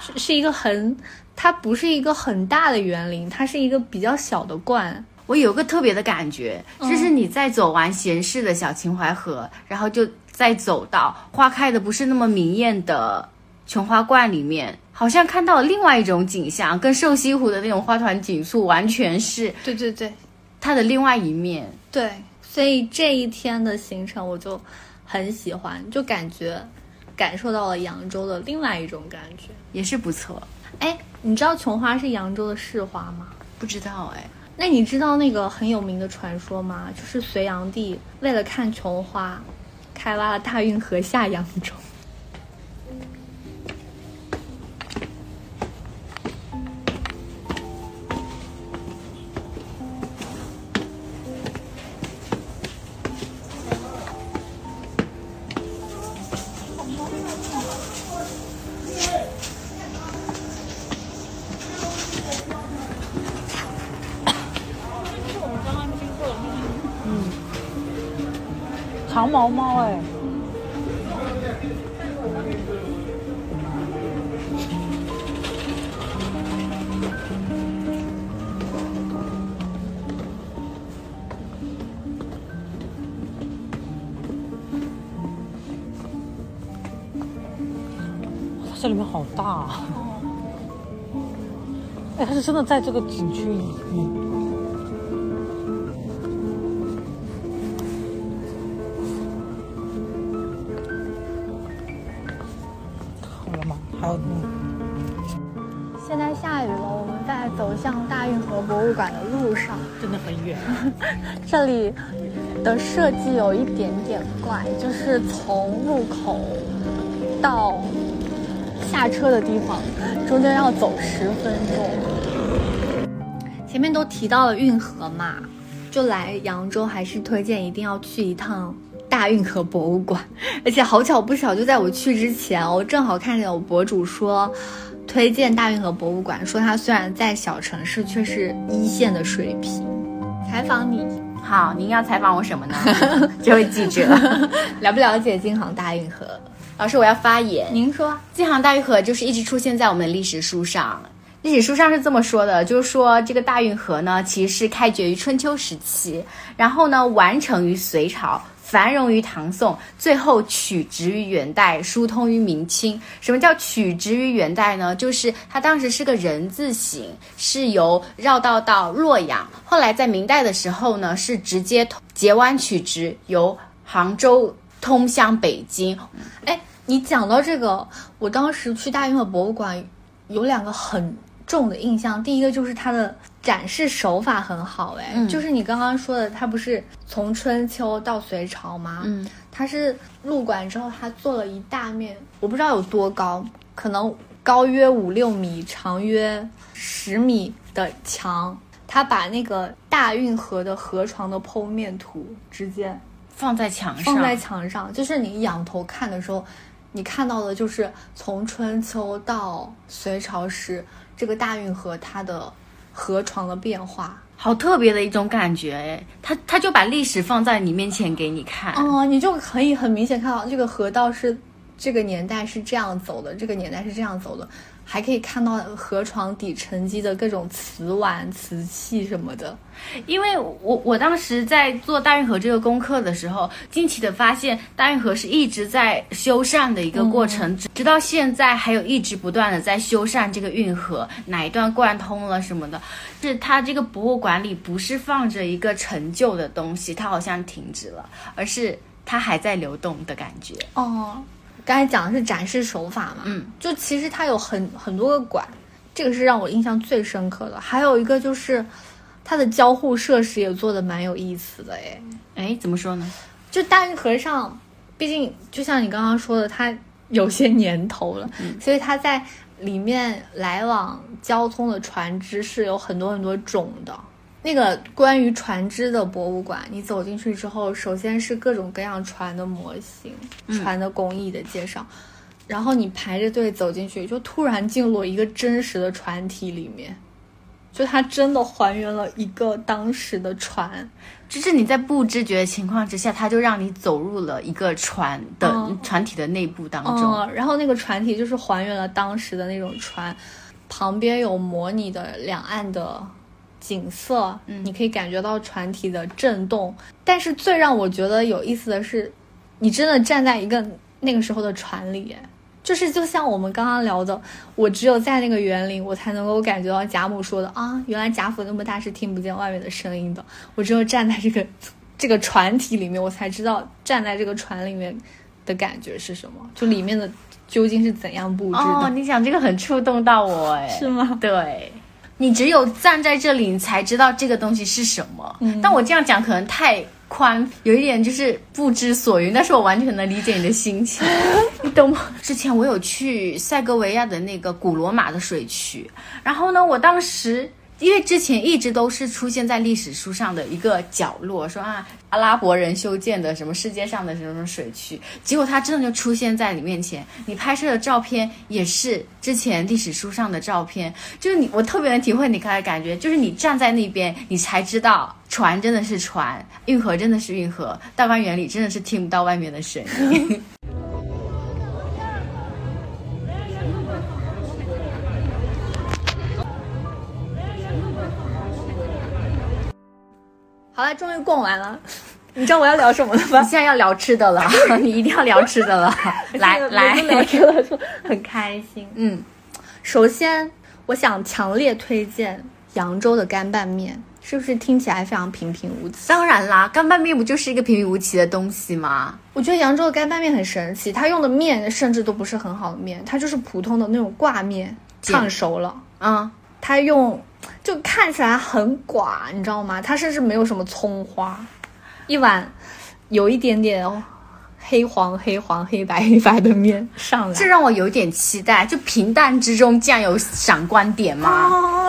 Speaker 1: 是是一个很，它不是一个很大的园林，它是一个比较小的观。
Speaker 2: 我有个特别的感觉，就是你在走完闲适的小秦淮河，然后就再走到花开的不是那么明艳的琼花观里面，好像看到了另外一种景象，跟瘦西湖的那种花团锦簇完全是
Speaker 1: 对对对
Speaker 2: 它的另外一面。
Speaker 1: 对，所以这一天的行程我就很喜欢，就感觉感受到了扬州的另外一种感觉。
Speaker 2: 也是不错，
Speaker 1: 哎，你知道琼花是扬州的市花吗？
Speaker 2: 不知道哎，
Speaker 1: 那你知道那个很有名的传说吗？就是隋炀帝为了看琼花，开挖了大运河下扬州。
Speaker 3: 真的在这个景区里面。好了吗？还有那
Speaker 1: 现在下雨了，我们在走向大运河博物馆的路上。
Speaker 3: 真的很远。
Speaker 1: 这里的设计有一点点怪，就是从入口到下车的地方，中间要走十分钟。前面都提到了运河嘛，就来扬州还是推荐一定要去一趟大运河博物馆。而且好巧不巧，就在我去之前，我正好看见有博主说。推荐大运河博物馆，说它虽然在小城市，却是一线的水平。采访你，
Speaker 2: 好，您要采访我什么呢？这位记者，
Speaker 1: 了不了解京杭大运河？
Speaker 2: 老师，我要发言。
Speaker 1: 您说，
Speaker 2: 京杭大运河就是一直出现在我们的历史书上。历史书上是这么说的，就是说这个大运河呢，其实是开掘于春秋时期，然后呢完成于隋朝，繁荣于唐宋，最后取直于元代，疏通于明清。什么叫取直于元代呢？就是它当时是个人字形，是由绕道到洛阳，后来在明代的时候呢，是直接截弯取直，由杭州通向北京。
Speaker 1: 哎，你讲到这个，我当时去大运河博物馆，有两个很重的印象。第一个就是它的展示手法很好，哎，
Speaker 2: 嗯
Speaker 1: 就是你刚刚说的，它不是从春秋到隋朝吗？
Speaker 2: 嗯，
Speaker 1: 它是入馆之后，它做了一大面，我不知道有多高，可能高约五六米，长约十米的墙。它把那个大运河的河床的剖面图直接
Speaker 2: 放在墙上，
Speaker 1: 放在墙上，就是你仰头看的时候，你看到的就是从春秋到隋朝时这个大运河它的河床的变化。
Speaker 2: 好特别的一种感觉哎，他他就把历史放在你面前给你看。
Speaker 1: 哦，你就可以很明显看到这个河道是这个年代是这样走的，这个年代是这样走的，还可以看到河床底沉积的各种瓷碗、瓷器什么的。
Speaker 2: 因为我我当时在做大运河这个功课的时候，惊奇的发现大运河是一直在修缮的一个过程，直直到现在还有一直不断的在修缮这个运河，哪一段贯通了什么的。是它这个博物馆里不是放着一个陈旧的东西，它好像停止了，而是它还在流动的感觉。
Speaker 1: 哦，刚才讲的是展示手法嘛，
Speaker 2: 嗯，
Speaker 1: 就其实它有很很多个馆，这个是让我印象最深刻的。还有一个就是它的交互设施也做的蛮有意思的，哎，
Speaker 2: 哎，怎么说呢？
Speaker 1: 就大运河上，毕竟就像你刚刚说的，它有些年头了，所以它在里面来往交通的船只是有很多很多种的。那个关于船只的博物馆，你走进去之后，首先是各种各样船的模型、船的工艺的介绍，然后你排着队走进去，就突然进入一个真实的船体里面，就它真的还原了一个当时的船，
Speaker 2: 就是你在不知觉的情况之下，它就让你走入了一个船的、
Speaker 1: 嗯
Speaker 2: 船体的内部当中。
Speaker 1: 嗯，然后那个船体就是还原了当时的那种船，旁边有模拟的两岸的景色，
Speaker 2: 嗯
Speaker 1: 你可以感觉到船体的震动。但是最让我觉得有意思的是，你真的站在一个那个时候的船里，就是就像我们刚刚聊的，我只有在那个园林，我才能够感觉到贾母说的啊，原来贾府那么大是听不见外面的声音的。我只有站在这个这个船体里面，我才知道站在这个船里面的感觉是什么，就里面的究竟是怎样布置的。
Speaker 2: 哦，你讲这个很触动到我 哎，
Speaker 1: 是吗？
Speaker 2: 对，你只有站在这里，你才知道这个东西是什么。
Speaker 1: 嗯
Speaker 2: 但我这样讲可能太宽，有一点就是不知所云，但是我完全能理解你的心情，你懂吗？之前我有去塞格维亚的那个古罗马的水区，然后呢，我当时。因为之前一直都是出现在历史书上的一个角落，说啊阿拉伯人修建的什么世界上的什么什么水区，结果它真的就出现在你面前，你拍摄的照片也是之前历史书上的照片，就是你我特别能体会你刚才感觉，就是你站在那边，你才知道船真的是船，运河真的是运河，大观园里真的是听不到外面的声音。
Speaker 1: 好了，终于逛完了。你知道我要聊什么了吗
Speaker 2: 你？现在要聊吃的了，你一定要聊吃的了，来来
Speaker 1: 聊这个就很开心。
Speaker 2: 嗯，
Speaker 1: 首先，我想强烈推荐扬州的干拌面，是不是听起来非常平平无奇？
Speaker 2: 当然啦，干拌面不就是一个平平无奇的东西吗？
Speaker 1: 我觉得扬州的干拌面很神奇，它用的面甚至都不是很好的面，它就是普通的那种挂面，烫熟了。
Speaker 2: 嗯，
Speaker 1: 它用就看起来很寡，你知道吗？它甚至没有什么葱花，一碗有一点点黑黄、黑黄、黑白、黑白的面上来，
Speaker 2: 这让我有点期待，就平淡之中竟然有闪光点吗？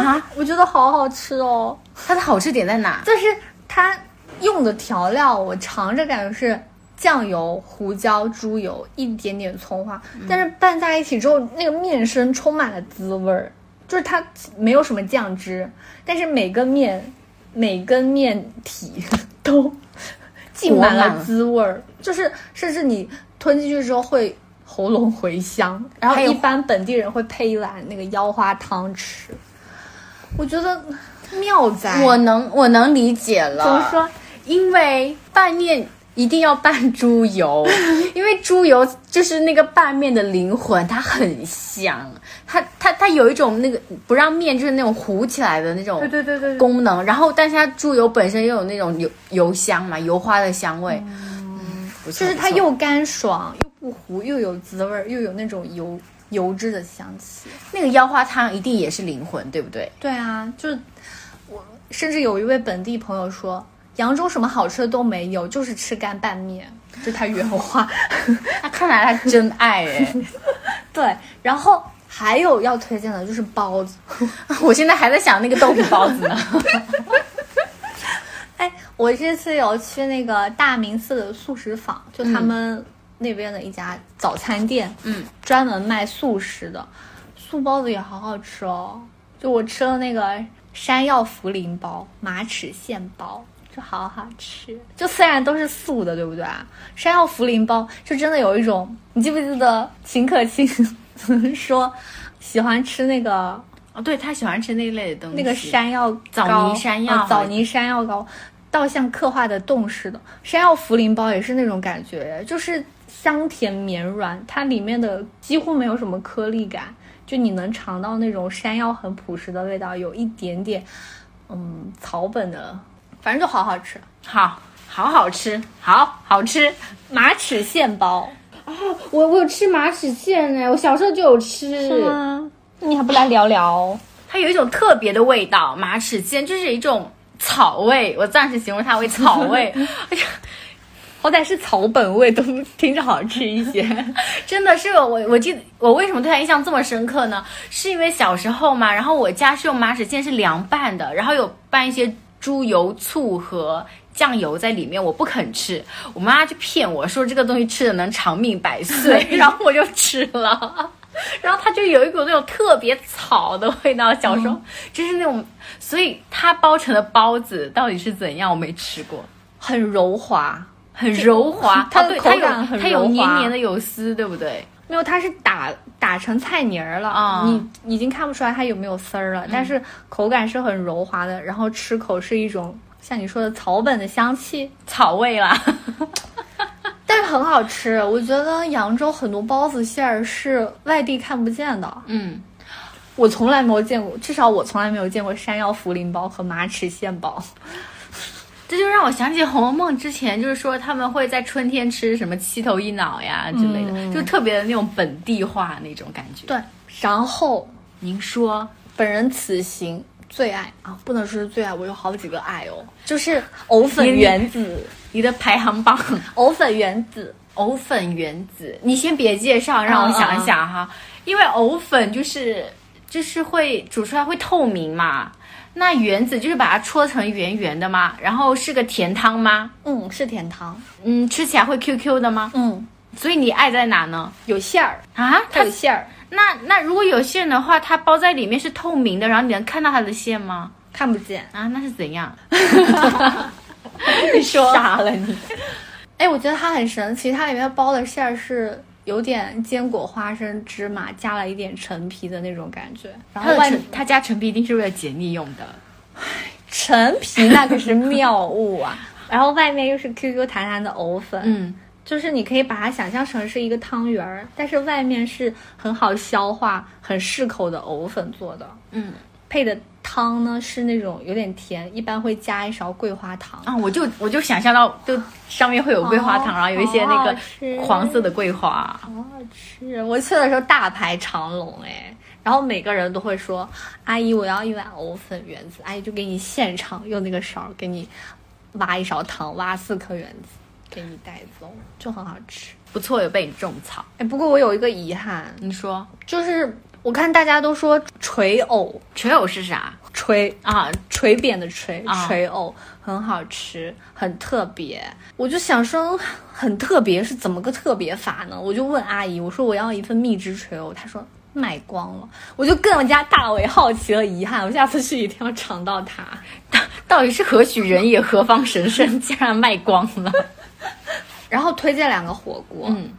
Speaker 1: 啊，我觉得好好吃哦。
Speaker 2: 它的好吃点在哪？
Speaker 1: 就是它用的调料，我尝着感觉是酱油、胡椒、猪油，一点点葱花，但是拌在一起之后，那个面身充满了滋味儿，就是它没有什么酱汁，但是每根面、每根面体都 浸满了滋味儿，就是甚至你吞进去之后会喉咙回香，然后一般本地人会配一碗那个腰花汤吃，我觉得妙哉。
Speaker 2: 我能我能理解了。
Speaker 1: 怎么说？
Speaker 2: 因为拌面一定要拌猪油，因为猪油就是那个拌面的灵魂，它很香，它它它有一种那个不让面就是那种糊起来的那种
Speaker 1: 对对对对。
Speaker 2: 功能，然后但是它猪油本身又有那种油油香嘛，油花的香味，嗯，
Speaker 1: 就是它又干爽又不糊，又有滋味儿，又有那种油油脂的香气。
Speaker 2: 那个腰花汤一定也是灵魂，对不对？
Speaker 1: 对啊，就是我甚至有一位本地朋友说，扬州什么好吃的都没有，就是吃干拌面，这是他原话。
Speaker 2: 那看来他真爱哎，
Speaker 1: 对，然后还有要推荐的就是包子。
Speaker 2: 我现在还在想那个豆皮包子呢。
Speaker 1: 哎，我这次有去那个大明寺的素食坊，就他们那边的一家早餐店，
Speaker 2: 嗯，
Speaker 1: 专门卖素食的，素包子也好好吃哦。就我吃了那个山药茯苓包、马齿苋包，就好好吃。就虽然都是素的，对不对啊？山药茯苓包就真的有一种，你记不记得秦可卿 说喜欢吃那个
Speaker 2: 哦，对他喜欢吃那一类的东西，
Speaker 1: 那个山药
Speaker 2: 枣泥山药
Speaker 1: 啊枣泥山药糕，倒像刻画的冻似的。山药茯苓包也是那种感觉，就是香甜绵软，它里面的几乎没有什么颗粒感，就你能尝到那种山药很朴实的味道，有一点点嗯草本的，反正就好好吃。
Speaker 2: 好好好吃，好好吃。
Speaker 1: 马齿苋包啊
Speaker 2: 我我有吃马齿苋呢，我小时候就有吃，
Speaker 1: 是吗？你还不来聊聊？
Speaker 2: 它有一种特别的味道，马齿苋就是一种草味，我暂时形容它为草味。
Speaker 1: 好歹是草本味，都听着好吃一些。
Speaker 2: 真的是我，我记得我为什么对它印象这么深刻呢？是因为小时候嘛，然后我家是用马齿苋是凉拌的，然后有拌一些猪油、醋和酱油在里面，我不肯吃，我妈就骗我说这个东西吃了能长命百岁，然后我就吃了。然后它就有一股那种特别草的味道，小时候、就是那种，所以它包成的包子到底是怎样，我没吃过，
Speaker 1: 很柔滑，
Speaker 2: 很柔滑，
Speaker 1: 它的口感很
Speaker 2: 它有黏黏的有丝，对不对？
Speaker 1: 没有，它是打打成菜泥儿了，
Speaker 2: 啊
Speaker 1: 你已经看不出来它有没有丝儿了，但是口感是很柔滑的，然后吃口是一种像你说的草本的香气，
Speaker 2: 草味啦。
Speaker 1: 但是很好吃。我觉得扬州很多包子馅儿是外地看不见的，
Speaker 2: 嗯，
Speaker 1: 我从来没有见过，至少我从来没有见过山药茯苓包和马齿苋包。
Speaker 2: 这就让我想起《红楼梦》之前，就是说他们会在春天吃什么七头一脑呀之类的，
Speaker 1: 嗯
Speaker 2: 就特别的那种本地化那种感觉。
Speaker 1: 对，然后
Speaker 2: 您说
Speaker 1: 本人此行最爱啊，不能说是最爱，我有好几个爱哦，就是 藕粉圆子，
Speaker 2: 你的排行榜，
Speaker 1: 藕粉圆子。
Speaker 2: 藕粉圆子，你先别介绍，让我想一想哈，因为藕粉就是就是会煮出来会透明嘛。那圆子就是把它搓成圆圆的吗，然后是个甜汤吗？
Speaker 1: 嗯，是甜汤。
Speaker 2: 嗯，吃起来会 Q Q 的吗？
Speaker 1: 嗯，
Speaker 2: 所以你爱在哪呢？
Speaker 1: 有馅儿，
Speaker 2: 啊，
Speaker 1: 它有馅儿，
Speaker 2: 那那如果有馅的话，它包在里面是透明的，然后你能看到它的馅吗？
Speaker 1: 看不见。
Speaker 2: 啊，那是怎样？
Speaker 1: 你说
Speaker 2: 傻了你！
Speaker 1: 哎，我觉得它很神奇，它里面包的馅儿是有点坚果、花生、芝麻，加了一点陈皮的那种感觉。然后外
Speaker 2: 它的陈，它加陈皮一定是为了解腻用的。
Speaker 1: 陈皮那可是妙物啊！然后外面又是 QQ 弹弹的藕粉，
Speaker 2: 嗯，
Speaker 1: 就是你可以把它想象成是一个汤圆儿，但是外面是很好消化、很适口的藕粉做的。
Speaker 2: 嗯，
Speaker 1: 配的汤呢是那种有点甜，一般会加一勺桂花糖。
Speaker 2: 啊，我就我就想象到，就上面会有桂花糖，
Speaker 1: 哦
Speaker 2: 然后有一些那个黄色的桂花。
Speaker 1: 好好吃！我去的时候大排长龙哎，然后每个人都会说：“阿姨，我要一碗藕粉圆子。”阿姨就给你现场用那个勺给你挖一勺糖，挖四颗圆子给你带走，就很好吃。
Speaker 2: 不错，有被你种草。
Speaker 1: 哎，不过我有一个遗憾，
Speaker 2: 你说
Speaker 1: 就是我看大家都说锤藕，
Speaker 2: 垂藕是啥
Speaker 1: 锤
Speaker 2: 啊？
Speaker 1: 锤扁的锤
Speaker 2: 啊
Speaker 1: 锤藕很好吃，很特别。我就想说，很特别是怎么个特别法呢？我就问阿姨，我说我要一份蜜汁锤藕，她说卖光了。我就更加大为好奇和遗憾，我下次去一定要尝到它。
Speaker 2: 到底是何许人也，何方神圣，竟然卖光了？
Speaker 1: 然后推荐两个火锅，
Speaker 2: 嗯，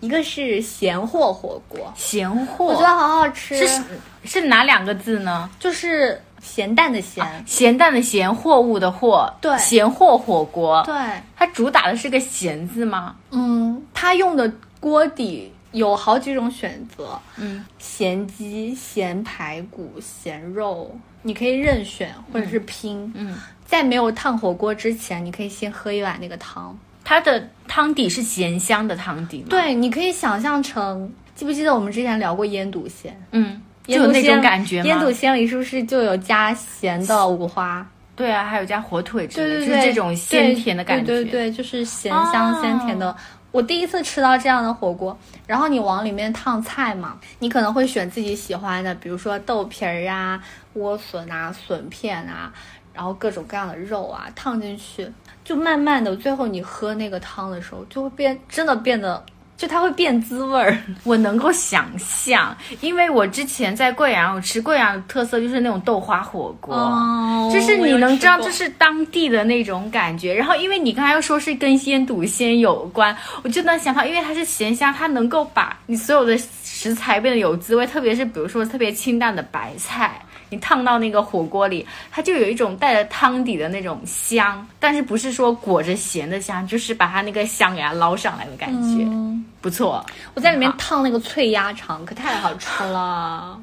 Speaker 1: 一个是咸货火锅，
Speaker 2: 咸货，
Speaker 1: 我觉得好好吃，
Speaker 2: 是是哪两个字呢？
Speaker 1: 就是咸蛋的咸，
Speaker 2: 咸蛋的咸，货物的货，
Speaker 1: 对
Speaker 2: 咸货火锅。
Speaker 1: 对，
Speaker 2: 它主打的是个咸字吗？
Speaker 1: 嗯，它用的锅底有好几种选择，
Speaker 2: 嗯，
Speaker 1: 咸鸡、咸排骨、咸肉，你可以任选或者是拼。
Speaker 2: 嗯，
Speaker 1: 在没有烫火锅之前，你可以先喝一碗那个汤。
Speaker 2: 它的汤底是咸香的汤底吗？，
Speaker 1: 对，你可以想象成，记不记得我们之前聊过腌笃鲜？
Speaker 2: 嗯，就有那种感觉吗？
Speaker 1: 腌笃鲜里是不是就有加咸的五花？
Speaker 2: 对啊，还有加火腿之类的，
Speaker 1: 对对对，
Speaker 2: 就是这种鲜甜的感觉。
Speaker 1: 对对对，就是咸香
Speaker 2: 哦
Speaker 1: 鲜甜的。我第一次吃到这样的火锅，然后你往里面烫菜嘛，你可能会选自己喜欢的，比如说豆皮儿啊、莴笋啊、笋片啊，然后各种各样的肉啊烫进去，就慢慢的，最后你喝那个汤的时候，就会变，真的变得，就它会变滋味儿。
Speaker 2: 我能够想象，因为我之前在贵阳我吃贵阳的特色，就是那种豆花火锅。
Speaker 1: 哦
Speaker 2: 就是你能知道这
Speaker 1: 是。
Speaker 2: 是当地的那种感觉，然后因为你刚才又说是跟鲜笃鲜有关，我就能想到，因为它是咸香，它能够把你所有的食材变得有滋味，特别是比如说特别清淡的白菜，你烫到那个火锅里，它就有一种带着汤底的那种香，但是不是说裹着咸的香，就是把它那个香给它捞上来的感觉，
Speaker 1: 嗯
Speaker 2: 不错。
Speaker 1: 我在里面烫那个脆鸭肠，可太好吃了。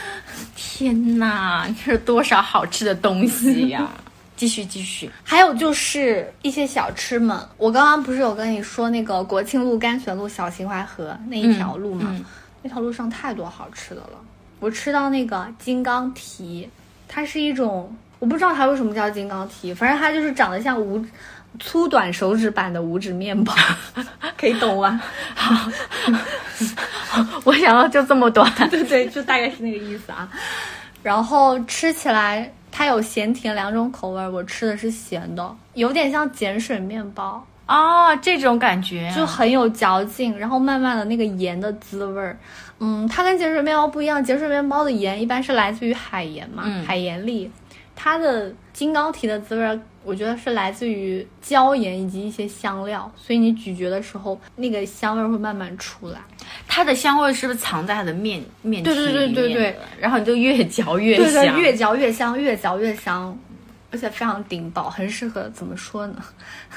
Speaker 2: 天哪，这是多少好吃的东西呀、继续继续，
Speaker 1: 还有就是一些小吃们，我刚刚不是有跟你说那个国庆路甘泉路小秦淮河那一条路嘛？
Speaker 2: 嗯
Speaker 1: 那条路上太多好吃的了。我吃到那个金刚蹄，它是一种我不知道它为什么叫金刚蹄，反正它就是长得像五粗短手指版的五指面包，可以懂吗？
Speaker 2: 我想要就这么短。
Speaker 1: 对对，就大概是那个意思啊。然后吃起来它有咸甜两种口味儿，我吃的是咸的，有点像碱水面包。
Speaker 2: 哦，这种感觉啊
Speaker 1: 就很有嚼劲，然后慢慢的那个盐的滋味儿，嗯，它跟碱水面包不一样，碱水面包的盐一般是来自于海盐嘛，
Speaker 2: 嗯。
Speaker 1: 海盐粒，它的金刚提的滋味儿，我觉得是来自于椒盐以及一些香料，所以你咀嚼的时候，那个香味儿会慢慢出来。
Speaker 2: 它的香味是不是藏在它的面面体
Speaker 1: 对对对对。对
Speaker 2: 然后你就越嚼越
Speaker 1: 对
Speaker 2: 香，
Speaker 1: 对，越嚼越香，越嚼越香，而且非常顶饱，很适合怎么说呢？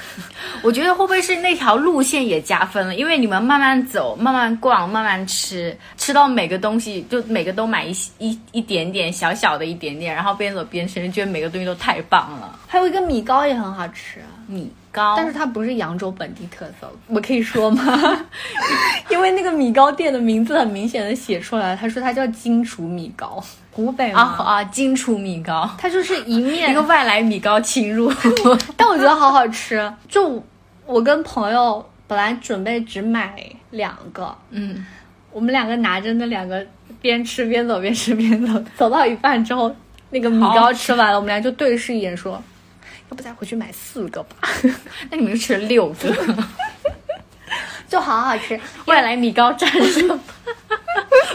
Speaker 2: 我觉得会不会是那条路线也加分了？因为你们慢慢走、慢慢逛、慢慢吃，吃到每个东西就每个都买一一一点点，小小的一点点，然后边走边吃，觉得每个东西都太棒了。
Speaker 1: 还有一个米糕也很好吃。
Speaker 2: 米糕，
Speaker 1: 但是它不是扬州本地特色，我可以说吗？因为那个米糕店的名字很明显的写出来，他说它叫金厨米糕，湖北，
Speaker 2: 啊啊，荆楚米糕，
Speaker 1: 它就是一面
Speaker 2: 一个外来米糕侵入。
Speaker 1: 但我觉得好好吃。就我跟朋友本来准备只买两个，
Speaker 2: 嗯，
Speaker 1: 我们两个拿着那两个边吃边走，边吃边走，走到一半之后，那个米糕吃完了，我们俩就对视一眼说。要不再回去买四个吧？
Speaker 2: 那你们就吃了六个，
Speaker 1: 就好好吃。
Speaker 2: 外来米糕战胜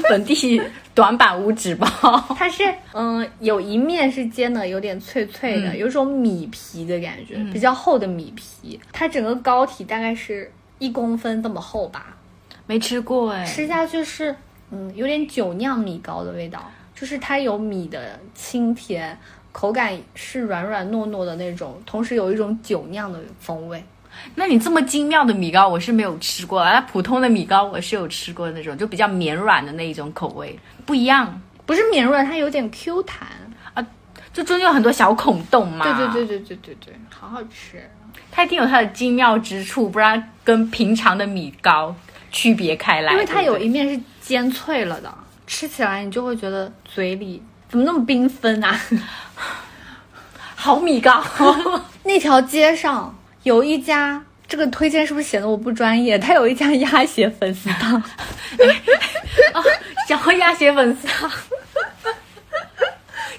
Speaker 2: 本地短板无纸包。
Speaker 1: 它是嗯，有一面是煎的有点脆脆的，
Speaker 2: 嗯
Speaker 1: 有一种米皮的感觉，比较厚的米皮。它整个膏体大概是一公分这么厚吧，
Speaker 2: 没吃过哎，
Speaker 1: 吃下去是嗯有点酒酿米糕的味道，就是它有米的清甜，口感是软软糯糯的那种，同时有一种酒酿的风味。
Speaker 2: 那你这么精妙的米糕我是没有吃过，那普通的米糕我是有吃过那种，就比较绵软的那一种口味，不一样，
Speaker 1: 不是绵软，它有点 Q 弹啊。
Speaker 2: 就中间有很多小孔洞嘛。
Speaker 1: 对对对对对对对，好好吃。
Speaker 2: 它一定有它的精妙之处，不然跟平常的米糕区别开来。
Speaker 1: 因为它有一面是煎脆了的，吃起来你就会觉得嘴里怎么那么缤纷啊！
Speaker 2: 好米糕，
Speaker 1: 那条街上有一家，这个推荐是不是显得我不专业？他有一家鸭血粉丝汤，
Speaker 2: 想要鸭血粉丝汤，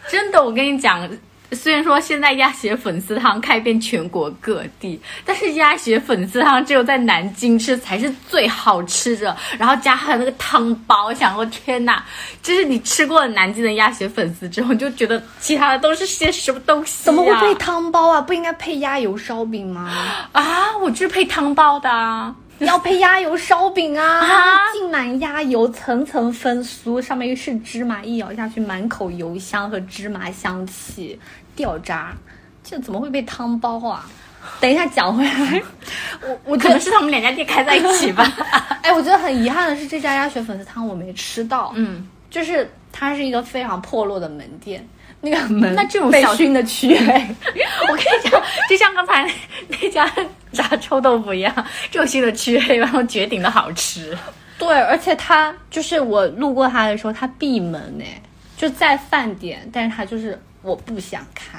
Speaker 2: 真的，我跟你讲。虽然说现在鸭血粉丝汤开遍全国各地，但是鸭血粉丝汤只有在南京吃才是最好吃的。然后加上那个汤包，我想说天哪，就是你吃过了南京的鸭血粉丝之后，你就觉得其他的都是些什么东西、啊？
Speaker 1: 怎么会配汤包啊？不应该配鸭油烧饼吗？
Speaker 2: 啊？我就是配汤包的、啊。
Speaker 1: 要配鸭油烧饼啊，
Speaker 2: 啊
Speaker 1: 浸满鸭油，层层分酥，上面又是芝麻，一咬下去满口油香和芝麻香气，掉渣。这怎么会被汤包啊？等一下讲回来，我我觉得
Speaker 2: 可能是他们两家店开在一起吧。
Speaker 1: 哎，我觉得很遗憾的是，这家鸭血粉丝汤我没吃到。
Speaker 2: 嗯，
Speaker 1: 就是它是一个非常破落的门店，那个门
Speaker 2: 那这种小
Speaker 1: 被熏的黢黑。
Speaker 2: 我跟你讲，就像刚才那家炸臭豆腐一样，这种熏的黢黑，然后绝顶的好吃。
Speaker 1: 对，而且它就是我路过它的时候，它闭门呢，就在饭点，但是它就是我不想开。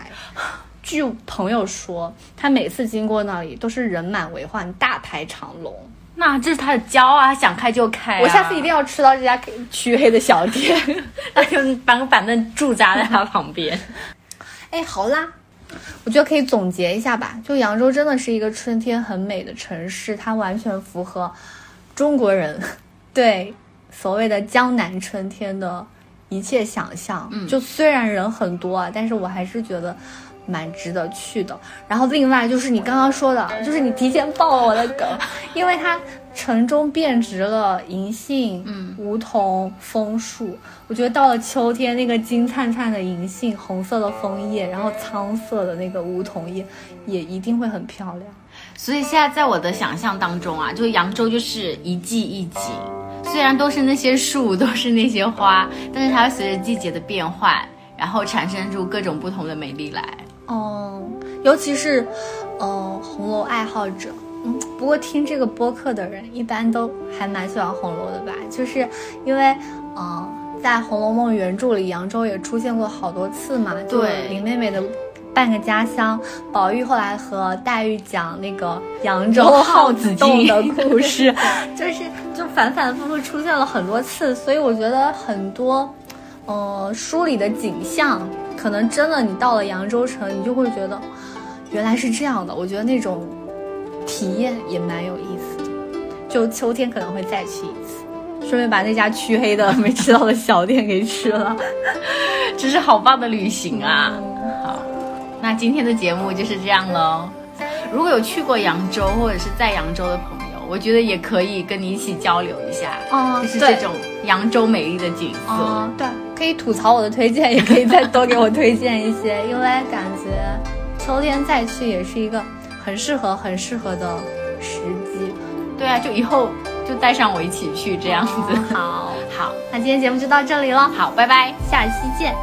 Speaker 1: 据朋友说，他每次经过那里都是人满为患，大排长龙。
Speaker 2: 那这是他的骄傲啊，想开就开、
Speaker 1: 我下次一定，要吃到这家黢黑的小店。
Speaker 2: 那就搬个板凳驻扎在他旁边。
Speaker 1: 哎，好啦，我觉得可以总结一下吧。就扬州真的是一个春天很美的城市，它完全符合中国人 对所谓的江南春天的一切想象。嗯，就虽然人很多啊，但是我还是觉得。蛮值得去的。然后另外就是你刚刚说的，就是你提前爆了我的梗，因为它城中遍植了银杏、
Speaker 2: 嗯
Speaker 1: 梧桐、枫树。我觉得到了秋天，那个金灿灿的银杏、红色的枫叶，然后苍色的那个梧桐叶，也一定会很漂亮。
Speaker 2: 所以现在在我的想象当中啊，就扬州就是一季一景，虽然都是那些树，都是那些花，但是它会随着季节的变换，然后产生出各种不同的美丽来。
Speaker 1: 哦，尤其是，呃，红楼爱好者。嗯，不过听这个播客的人一般都还蛮喜欢红楼的吧？就是因为，呃，在《红楼梦》原著里，扬州也出现过好多次嘛。就
Speaker 2: 对
Speaker 1: 林妹妹的半个家乡，宝玉后来和黛玉讲那个扬州耗子洞的故事，就是就反反复复出现了很多次，所以我觉得很多，呃，书里的景象，可能真的你到了扬州城，你就会觉得原来是这样的。我觉得那种体验也蛮有意思的。就秋天可能会再去一次，顺便把那家黢黑的没吃到的小店给吃了。
Speaker 2: 这是好棒的旅行啊！好，那今天的节目就是这样喽。如果有去过扬州或者是在扬州的朋友，我觉得也可以跟你一起交流一下，
Speaker 1: 哦
Speaker 2: 就是这种扬州美丽的景色。
Speaker 1: 哦，对，可以吐槽我的推荐，也可以再多给我推荐一些，因为感觉秋天再去也是一个很适合、很适合的时机。
Speaker 2: 对啊，就以后就带上我一起去这样子。
Speaker 1: 好，
Speaker 2: 好，
Speaker 1: 那今天节目就到这里了，
Speaker 2: 好，拜拜。
Speaker 1: 下期见。